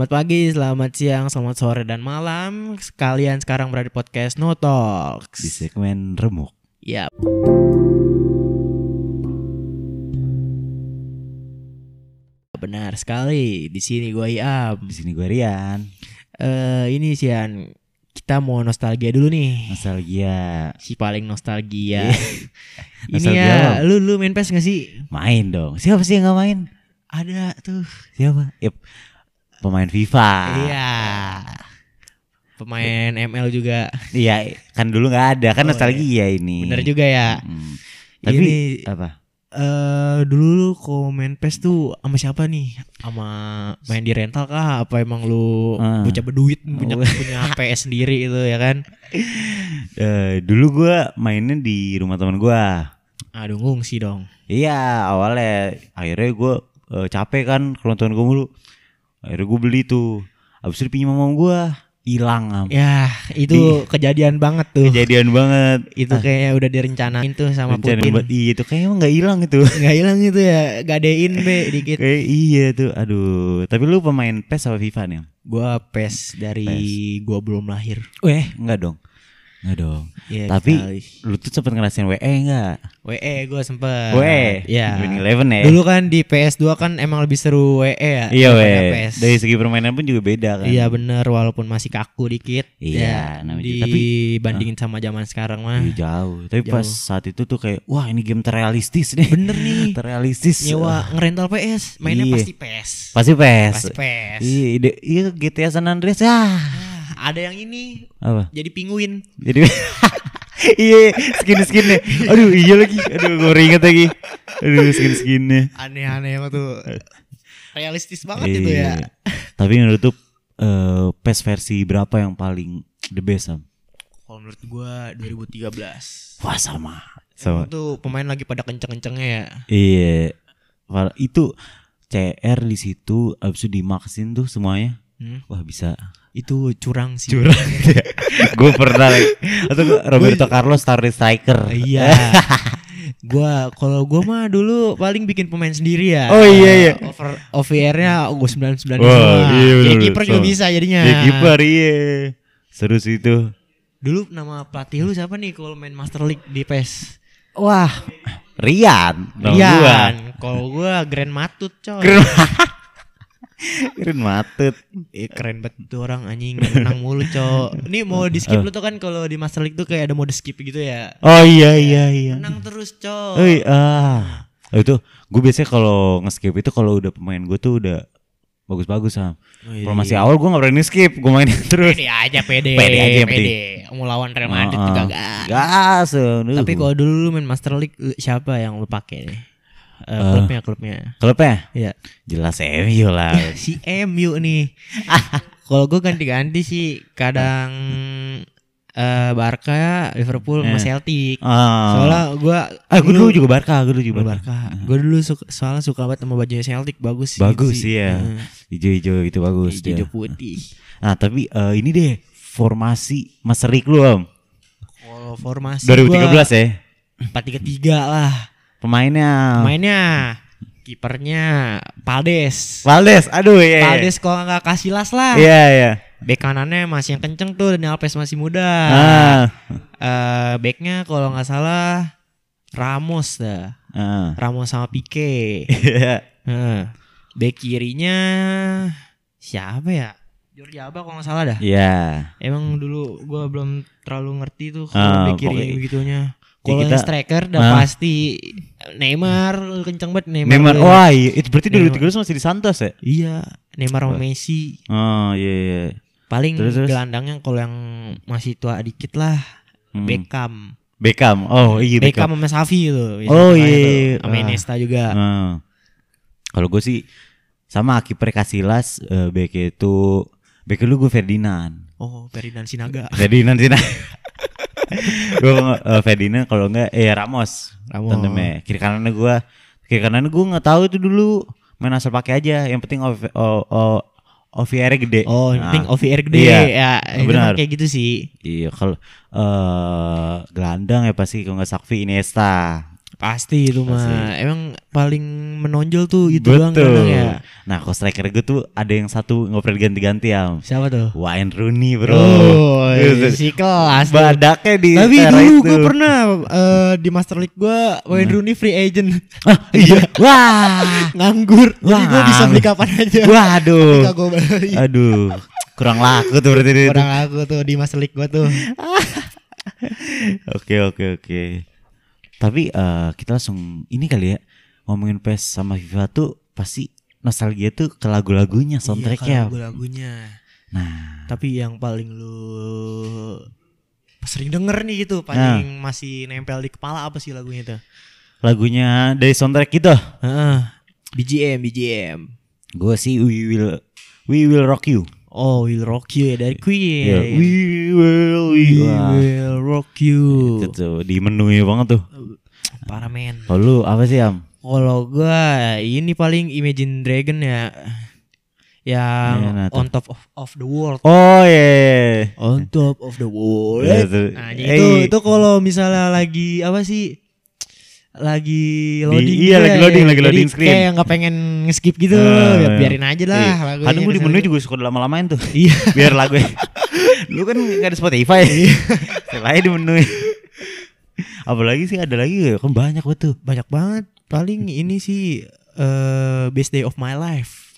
Selamat pagi, selamat siang, selamat sore dan malam. Kalian sekarang berada di podcast No di Talks. segmen remuk. Ya. Benar sekali. Di sini gue Iam. Di sini gue Rian. Eh ini Sian, kita mau nostalgia dulu nih. Nostalgia. Si paling nostalgia. ini Nostalgia ya, apa? lu lu main PES gak sih? Main dong. Siapa sih yang gak main? Ada tuh. Siapa? Yep. Pemain FIFA. Iya. Pemain ML juga. Iya, kan dulu nggak ada. Kan Oh, nostalgia ini. Bener juga ya. Hmm. Tapi Ini- apa? Eh dulu lu main PES tuh sama siapa nih? Sama main di rental kah? Apa emang lu Ah. bocah berduit punya Oh. punya PS sendiri itu ya kan? Eh, dulu gua mainnya di rumah teman gua. Aduh ngungsi dong. Iya, awalnya akhirnya gua eh, capek kan nonton gua mulu. Akhirnya gua beli tuh. Abis itu pinjam sama gua, hilang am. Ya itu kejadian banget tuh. Kejadian banget. Itu kayaknya udah direncanain tuh sama Rencana Putin. buat iya itu kayaknya emang nggak hilang itu. Nggak hilang itu ya, gadein be dikit. Kayak iya tuh, aduh. Tapi lu pemain PES apa FIFA nih? Gua PES dari gua belum lahir. Weh, enggak dong. Enggak dong. Iya, Tapi sekali. lu tuh sempet ngerasain WE enggak? WE gue sempet. WE. Ya. Eleven ya. Dulu kan di PS2 kan emang lebih seru WE ya. iya WE. PS. Dari segi permainan pun juga beda kan. Iya bener walaupun masih kaku dikit. Iya, ya, namanya juga. Tapi- dibandingin sama zaman sekarang mah. Iya, jauh. Tapi Jauh. pas saat itu tuh kayak wah ini game terrealistis nih. Bener nih. terrealistis. Nyewa ngerental PS, mainnya Iya. pasti PS. Pasti PES. Pasti PS. Iya, iya GTA San Andreas ya. Ah, ada yang ini Apa? jadi penguin. Jadi Iya, skin skinnya. Aduh, iya lagi. Aduh, gue inget lagi. Aduh, skin skinnya. Aneh-aneh emang tuh. Realistis banget itu ya. Iya. Tapi menurut tuh eh, PES versi berapa yang paling the best Sam? Kalau menurut gua 2013. Wah sama. Sama. Itu pemain lagi pada kenceng-kencengnya ya. Iya. Itu CR di situ abis itu dimaksin tuh semuanya. Hmm. Wah bisa. Itu curang sih. Curang. gue pernah. Atau gua Roberto Carlos taruh striker. Iya. gua kalau gua mah dulu paling bikin pemain sendiri ya. Oh, iya, iya. Over OVR-nya gua 99 Wah, semua. iya, kiper juga sama. bisa jadinya. Kiper iya. Seru sih itu. Dulu nama pelatih lu siapa nih kalau main Master League di PES? Wah, Rian. gua. Rian. Kalau gua Grand Matut, coy. Keren. Keren matut. Eh, keren banget tuh orang anjing menang mulu, cok. Ini mau di skip lu tuh kan kalau di Master League tuh kayak ada mode skip gitu ya. Oh iya iya iya. Menang terus, cok. Oh iya. Ah. Oh, itu gue biasanya kalau nge-skip itu kalau udah pemain gue tuh udah bagus-bagus sam. Oh, iya. Kalau masih awal gue nggak berani skip, gue mainin terus. Pede aja, pede. Pede aja pede. penting. Mau lawan Real Madrid Ah, juga ah. gak. Gas. aduh. Tapi kalau dulu lu main Master League siapa yang lu pakai nih? Eh, Eh. klubnya klubnya. klubnya Iya. jelas MU lah. Si MU nih. Kalau gue ganti-ganti sih kadang eh Barca, Liverpool, sama Eh. Celtic. Ah. Soalnya gue ah gue dulu juga Barca, gue dulu juga Gua Barca. Barca. Gue dulu suka, soalnya suka banget sama bajunya Celtic bagus. Bagus gitu sih ya. Heeh. Hijau-hijau itu bagus. Hijau putih. Nah tapi eh, ini deh formasi Mas Rick lu om. Kalau formasi 2013 ya. Empat tiga tiga lah. Pemainnya. Mainnya kipernya Paldes. Valdes, aduh ya. Paldes kalau nggak kasih las lah. Iya iya. Bek kanannya masih yang kenceng tuh dan Alves masih muda. Ah. Eh, backnya kalau nggak salah Ramos dah. Ah. Ramos sama Pique. Iya. Heeh. Back kirinya siapa ya? Jordi Alba kalau nggak salah dah. Iya. Emang dulu gua belum terlalu ngerti tuh Ah, kalau back kiri begitunya. Kalau kita- striker udah Ah. pasti Neymar kenceng banget Neymar. Neymar. dulu ya. Wah, iya. itu berarti Neymar. 2013 masih di Santos ya? Iya, Neymar sama Messi. Oh, iya iya. Paling Terus, terus? gelandangnya kalau yang masih tua dikit lah Hmm. Beckham. Beckham. Oh, iya Beckham Beckham. sama Safi itu. Oh, Makanya iya, tuh, iya. Sama Ah. Iniesta juga. Ah. Kalau gue sih sama kiper Casillas eh back itu back lu gue Ferdinand. Oh, Ferdinand Sinaga. Ferdinand sih nah. gue uh, Ferdinand kalau enggak eh Ramos. Ramos. Tandemnya. Kiri kanannya gue kiri kanannya gue nggak tahu itu dulu main asal pakai aja. Yang penting OV, o, o, OVR gede. Oh, yang Nah, penting OVR gede Iya. ya. Benar. mah Kayak gitu sih. Iya kalau eh gelandang ya pasti kalau nggak Sakfi Iniesta. Pasti itu mah. Pasti. Emang paling menonjol tuh itu doang kadang ya. Nah, kalau striker gue tuh ada yang satu pernah ganti-ganti ya. Siapa tuh? Wayne Rooney, bro. Oh, Gitu. si kelas. Badaknya di Tapi dulu gue pernah eh, di Master League gue Wayne Rooney free agent Ah, iya. Wah. nganggur. Jadi gue Wah. bisa beli kapan aja. Waduh. Aduh. Kurang laku tuh berarti itu. Orang aku tuh di Master League gue tuh. Oke, oke, oke. Tapi eh, kita langsung ini kali ya ngomongin PES sama FIFA tuh pasti nostalgia tuh ke lagu-lagunya, soundtracknya. Iya, lagunya. Nah, Tapi yang paling lu sering denger nih gitu, paling masih nempel di kepala apa sih lagunya itu? lagunya dari soundtrack gitu. Heeh. BGM, BGM. Gue sih We Will We Will Rock You. Oh, Will Rock You ya dari Queen. Ya, We Will We, We Wah, Will Rock You. Itu tuh dimenuhi banget tuh. Parah men. Kalau lu apa sih Am? Kalau gua ini paling Imagine Dragon ya. Yang Iya, nah, on top of, of the world. Oh iya. On top of the world. Iya, tuh. Nah, Eh, itu itu kalau misalnya lagi apa sih? Lagi loading iya, gitu lagi ya, loading, ya. lagi Jadi loading screen. Kayak nggak pengen nge-skip gitu, ya iya. biarin aja lah Iya. lagunya. Kadang gue di di menu juga suka lama-lamain tuh. Iya. Biar lagu Lu kan gak ada Spotify. Selain di menu. Apalagi sih ada lagi ya, kan banyak tuh. Banyak banget. Paling ini sih eh Best Day of My Life.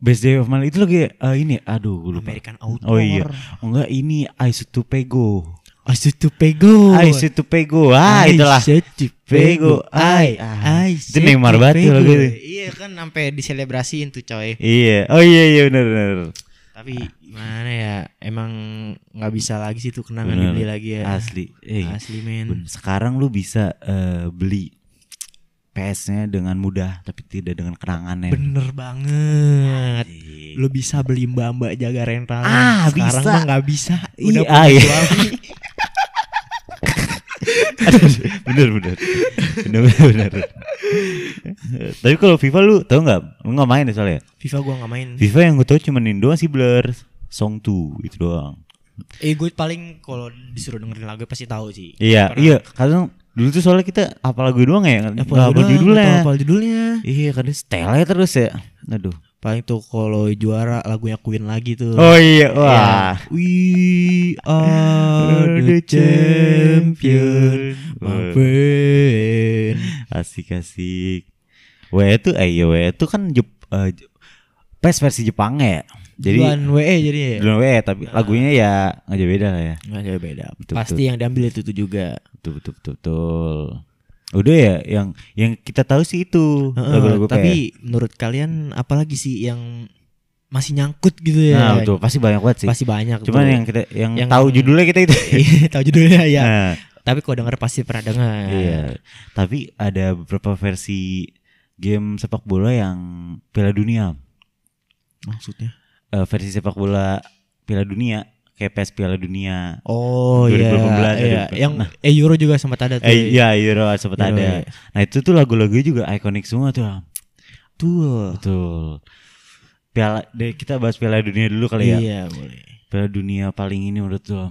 Best Day of My Life itu lagi eh, ini aduh gue lupa. American Outdoor. Oh iya. Oh enggak ini I Shoot to Pego. I shoot to pego. I Shoot to Pego. Ah itulah. shoot to Pego. I, Ah, I itu Neymar to banget tuh pego. lagu itu. Iya kan sampai diselebrasiin tuh coy. Iya. Oh iya iya benar benar. Tapi gimana ya? Emang nggak bisa lagi sih tuh kenangan Bener. dibeli lagi ya. Asli. Eh, Asli men. sekarang lu bisa eh, beli PS-nya dengan mudah tapi tidak dengan kenangannya. Bener banget. Lu bisa beli mbak-mbak jaga rental. Ah, Sekarang bisa. mah nggak bisa. Udah ah, punya iya. suami. Bener bener bener bener bener. Tapi kalau FIFA lu tau nggak? Lu nggak main ya soalnya. FIFA gua nggak main. FIFA yang gue tau cuma ini doang sih Blur, Song 2 itu doang. Eh gue paling kalau disuruh dengerin lagu pasti tahu sih. Iya Pernah. iya kadang dulu tuh soalnya kita apa lagu doang ya nggak Apa apa judulnya. Apa judulnya? Iya kadang setelnya terus ya. Aduh. Paling tuh kalau juara lagunya Queen lagi tuh. Oh iya Ya, wah. We are the champion, my friend. Asik asik. W itu iya W itu kan Jep, J- PES versi Jepangnya ya. Jadi Duluan WE jadi ya. duluan W tapi lagunya ya nggak jauh beda lah ya. Nggak jauh beda. Betul, Pasti yang diambil itu tuh juga. Betul betul betul. betul. Udah ya yang yang kita tahu sih itu Heeh, lagu-lagu tapi menurut kalian apalagi sih yang masih nyangkut gitu ya? Nah, betul pasti banyak banget sih. Pasti banyak. Cuman yang kita yang, Yang- tahu judulnya kita itu. Iya, tahu judulnya ya. Nah, Tapi kalau denger pasti pernah dengar. Iya. Tapi ada beberapa versi game sepak bola yang Piala Dunia. Maksudnya? Eh, versi sepak bola Piala Dunia kayak PES Piala Dunia. Oh 2018 iya, iya. di- Yang nah. eh Euro juga sempat ada tuh. Eh iya Euro sempat Euro, ada. iya. Nah itu tuh lagu-lagunya juga ikonik semua tuh. Tuh. Betul. Piala deh kita bahas Piala Dunia dulu kali ya. Iya, boleh. Piala Dunia paling ini menurut tuh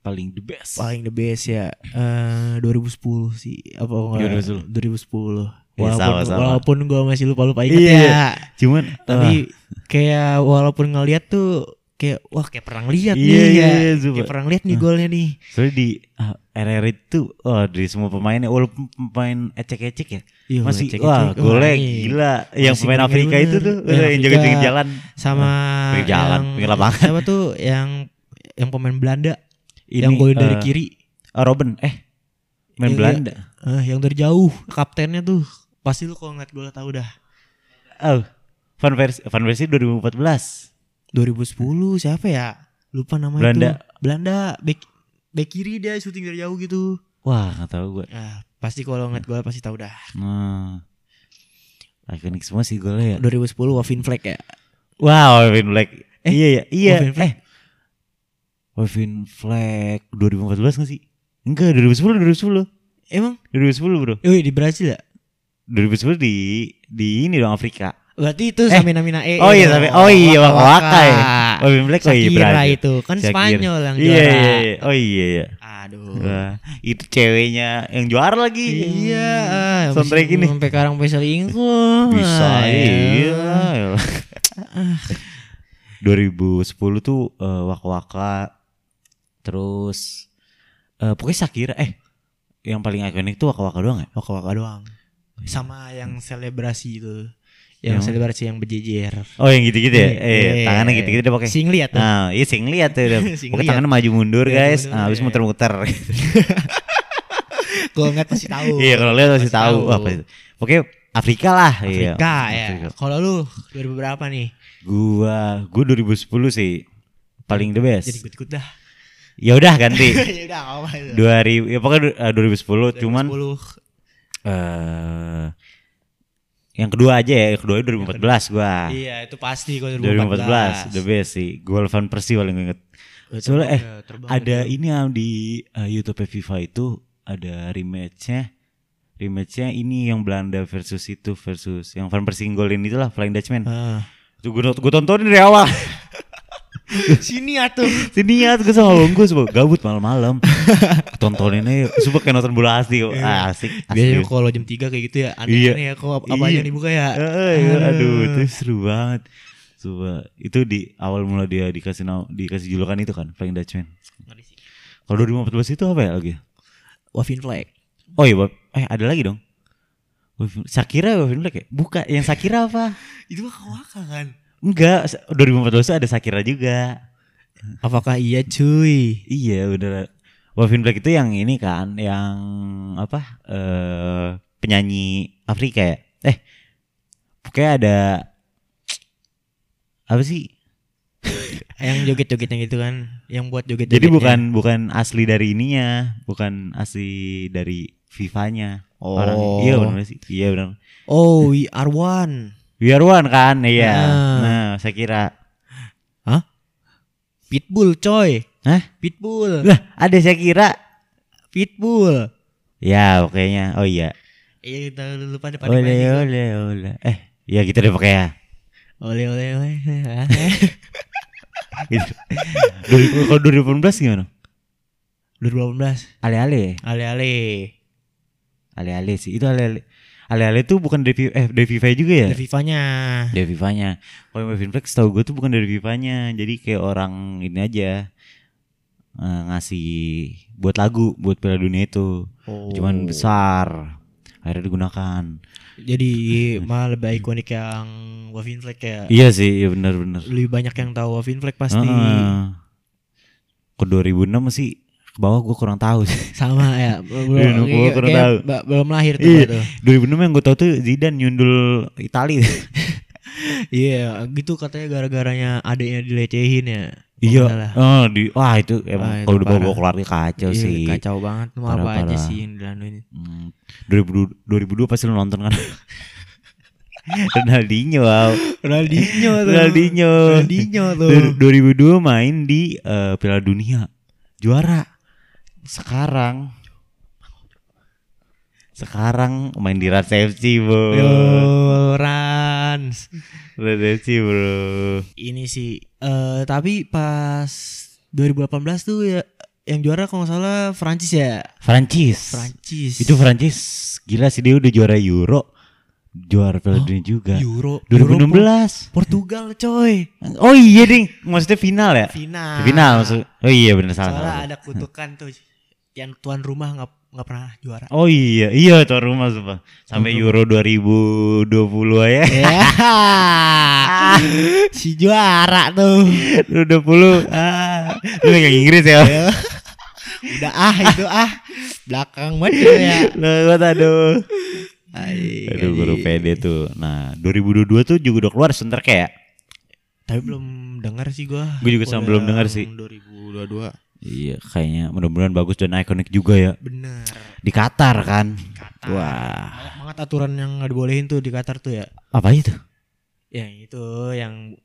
paling the best. Paling the best ya eh 2010 sih. Apa enggak? 2010. 2010. Ya, Walaupun sama-sama. walaupun gua masih lupa-lupa inget Iya. ya. Cuman Tapi kayak walaupun ngeliat tuh kayak wah kayak pernah lihat Iya, nih iya, ya. iya. Kayak pernah lihat nih golnya nih. Soalnya di uh, RR itu oh dari semua pemainnya walaupun pemain ecek-ecek ya Iya, masih ecek-ecek. wah golnya iya. gila yang Masih pemain Afrika bener-bener. itu tuh Pemain yang Afrika. jaga-jaga jalan sama Pinggir jalan, yang, pinggir lapangan. siapa tuh yang yang pemain Belanda Ini, yang golin dari eh, kiri oh, Robin eh main Iya, Belanda Eh, yang dari jauh kaptennya tuh pasti lu kalau ngeliat golnya tahu dah. Oh Van versi Van versi 2014 2010 siapa ya? Lupa namanya Belanda. tuh Belanda back back kiri dia syuting dari jauh gitu. Wah nggak tahu gue ah pasti kalau ngeliat golnya pasti tahu dah. Nah ikonik semua sih golnya ya. 2010 Wavin Fleck ya? Wow Wavin Black Eh, iya ya iya. Wavin Fleck. eh. Wavin Fleck 2014 nggak sih? Enggak 2010 2010 emang? 2010 bro. Oh di Brazil ya 2010 di di ini dong Afrika. berarti itu Eh. Samina Mina E Oh iya, Samina- oh iya, Waka Waka ya. Wavin Black oh iya Brazil. itu kan Shakira. Spanyol yang Iya, juara. iya, iya. Oh iya iya. Aduh. Wah, itu ceweknya yang juara lagi. Iya, ah, Soundtrack abis ini. Sampai karang bisa selingkuh. Bisa Ah, iya. 2010 tuh eh, Waka Waka terus eh, pokoknya Shakira eh yang paling ikonik tuh Waka Waka doang ya? Waka waka doang. Sama yang selebrasi itu. Yang, Yang- selebrasi yang berjejer. Oh yang gitu-gitu ya? Iya. Eh tangannya gitu-gitu dia pakai. Sing lihat tuh. Nah, iya sing lihat tuh. Pokoknya tangannya maju mundur Iya, guys. mundur, Nah, habis iya. muter-muter. Kalau nggak pasti tahu. Iya, kalau lihat pasti tahu. Wah, pasti. Pokoknya Afrika lah. iya. Afrika ya. Afrika. Kalau lu 2000 berapa nih? Gua gua 2010 sih paling the best. Jadi ikut-ikut dah. Ya udah ganti. ya udah apa itu. 2000 ya pokoknya eh, 2010 cuman 2010. eh yang kedua aja ya, yang kedua 2014 gua. Iya, itu pasti kalau 2014 the best sih. Gua Van Persie paling inget. Soalnya eh Ya, terbang ada dia. ini yang di eh, YouTube FIFA itu ada rematchnya. Rematchnya ini yang Belanda versus itu versus yang Van Persie golin itulah Flying Dutchman. Ah. Itu gue gue tontonin dari awal. Sini atuh. Sini ya gue sama bang gue suka gabut malam-malam. Tontonin aja. Sumpah kayak nonton bola asli kok. Ah, asik. Biasanya asli. kalau jam 3 kayak gitu ya Iya. aneh-aneh ya kok apa Iya. aja yang dibuka ya. Eh, iya, aduh, itu seru banget. Coba itu di awal mula dia dikasih nama, dikasih julukan itu kan, Flying Dutchman. Kalau 2014 itu apa ya lagi? Wavin Flag. Oh iya, eh ada lagi dong. Shakira Wavin Black ya? Buka, yang Shakira apa? Itu mah kawaka kan. Enggak, 2014 itu ada Shakira juga. Apakah iya cuy? Iya, bener. Wavin Black itu yang ini kan, yang apa? eh penyanyi Afrika ya? Eh, pokoknya ada apa sih? Yang joget-jogetnya gitu kan, yang buat joget Jadi bukan bukan asli dari ininya, bukan asli dari FIFA-nya. Oh. Orang iya benar sih. Iya benar. Oh, one. We are one kan? Iya. Nah. Nah, saya kira. Pitbull coy. Hah? Pitbull. Lah, ada saya kira. Pitbull. Ya, pokoknya. Oh iya. Iya kita lupa depan Ole ole ole. Eh, ya kita udah pakai ya. Ole ole ole. Gitu. 2000 Kalau 2018 gimana? 2018. Ale-ale. Ale-ale. Ale-ale sih. Itu ale-ale. Ale-ale tuh bukan dari eh dari FIFA juga ya? Dari FIFA-nya. Dari FIFA-nya. Kalau Wavin Flex tahu gue tuh bukan dari FIFA-nya. Jadi kayak orang ini aja eh, ngasih buat lagu buat Piala Dunia itu. Oh. Cuman besar. Akhirnya digunakan. Jadi malah lebih ikonik yang Wavin Flag ya. Iya sih, iya benar-benar. Lebih banyak yang tahu Wavin Flag pasti. Heeh. Ke 2006 sih ke bawah gue kurang tahu sih. Sama ya. Belum, Iya, gua kayak- kurang tahu. belum lahir tuh. Iya. tuh. 2006 yang gue tahu tuh Zidane nyundul Itali. Iya, gitu katanya gara-garanya adiknya dilecehin ya. Iya. Oh, di wah itu emang itu kalau dibawa parah. keluarga kacau Iya, sih. Kacau banget. Mau apa Parah, aja sih yang dilanuin. Hmm, 2002, 2002 pasti lu nonton kan? Ronaldinho, wow. Ronaldinho tuh. Ronaldinho. Ronaldinho tuh. Du- 2002 main di eh, Piala Dunia. Juara. Sekarang sekarang main di FC, Bro. Rans. FC, Bro. Ini sih eh tapi pas 2018 tuh ya yang juara kalau nggak salah Prancis ya. Prancis. Prancis. Itu Prancis gila sih dia udah juara Euro. Juara Piala Oh, Dunia juga. Euro 2016. Portugal coy. Oh iya ding, maksudnya final ya? Final. Final maksud. Oh iya benar salah. Salah. ada kutukan tuh yang tuan rumah nggak nggak pernah juara. Oh iya, iya tuan rumah sumpah. Sampai Euro 2020 ya. Ya. si juara tuh. 2020. Ah, lu megang Inggris ya. Udah ah itu ah. Belakang banget ya. Lu aduh. Ay, Aduh, guru PD tuh. Nah, 2022 tuh juga udah keluar sebentar kayak. Tapi belum dengar sih gua. Gua juga sama belum dengar yang sih. 2022. Iya, kayaknya mudah-mudahan bagus dan ikonik juga ya. Bener. Di Qatar kan. Qatar. Wah. Banyak banget aturan yang nggak dibolehin tuh di Qatar tuh ya. Apa itu? Yang itu yang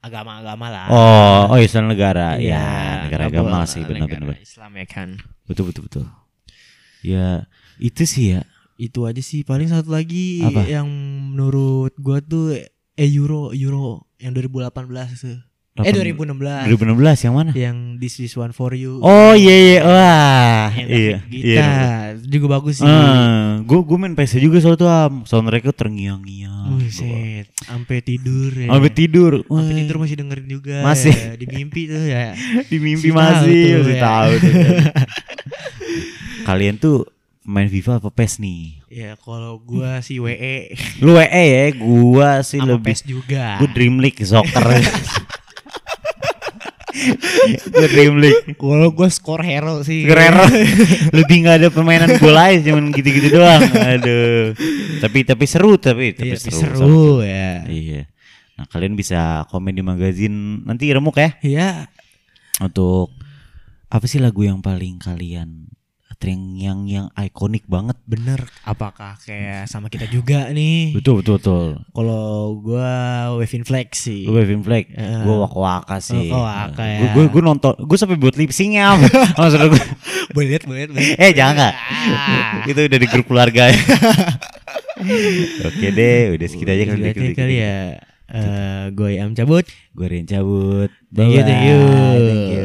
agama-agama lah. Oh, oh Islam negara. Iya, ya, negara agama sih benar-benar. Islam ya kan. Betul betul betul. Ya, itu sih ya. Itu aja sih paling satu lagi Apa? yang menurut gua tuh eh Euro Euro yang 2018 tuh. Eh 2016. 2016 yang mana? Yang This Is One For You. Oh iya iya wah Yang iya David Guetta. Juga bagus sih. gue gue main PS juga soal tuh am soundtracknya terngiang-ngiang. Buset, sampai tidur ya. Sampai tidur. Sampai tidur masih dengerin juga. Masih. ya. di mimpi tuh ya. di mimpi Si tahu masih tuh, masih ya. tahu tuh. Kalian tuh main FIFA apa PES nih? Ya kalau gua sih WE Lu WE ya, gua sih sama lebih PES juga. Gue Dream League soccer. Gue Dream League. Kalau gua skor hero sih. Keren. lebih nggak ada permainan bola aja cuman gitu-gitu doang. Aduh. Tapi tapi seru tapi tapi Iya, seru. seru ya. Iya. Nah, kalian bisa komen di magazin nanti remuk ya Iya. untuk apa sih lagu yang paling kalian yang yang yang ikonik banget. Bener. Apakah kayak sama kita juga nih? Betul betul betul. Kalau gua Waving Flag sih. Lu Waving Flag, Eh. gue waka waka sih. Waka Waka ya. Gue gue nonton, gue sampai buat lip syncnya. Maksud gue, boleh lihat, boleh lihat, eh jangan nggak? Ah. Itu udah di grup keluarga. Oke deh, udah segitu aja kali aja kali ya. Eh, gue Am cabut. Gue Rian cabut. Thank you, thank you. Bye-bye.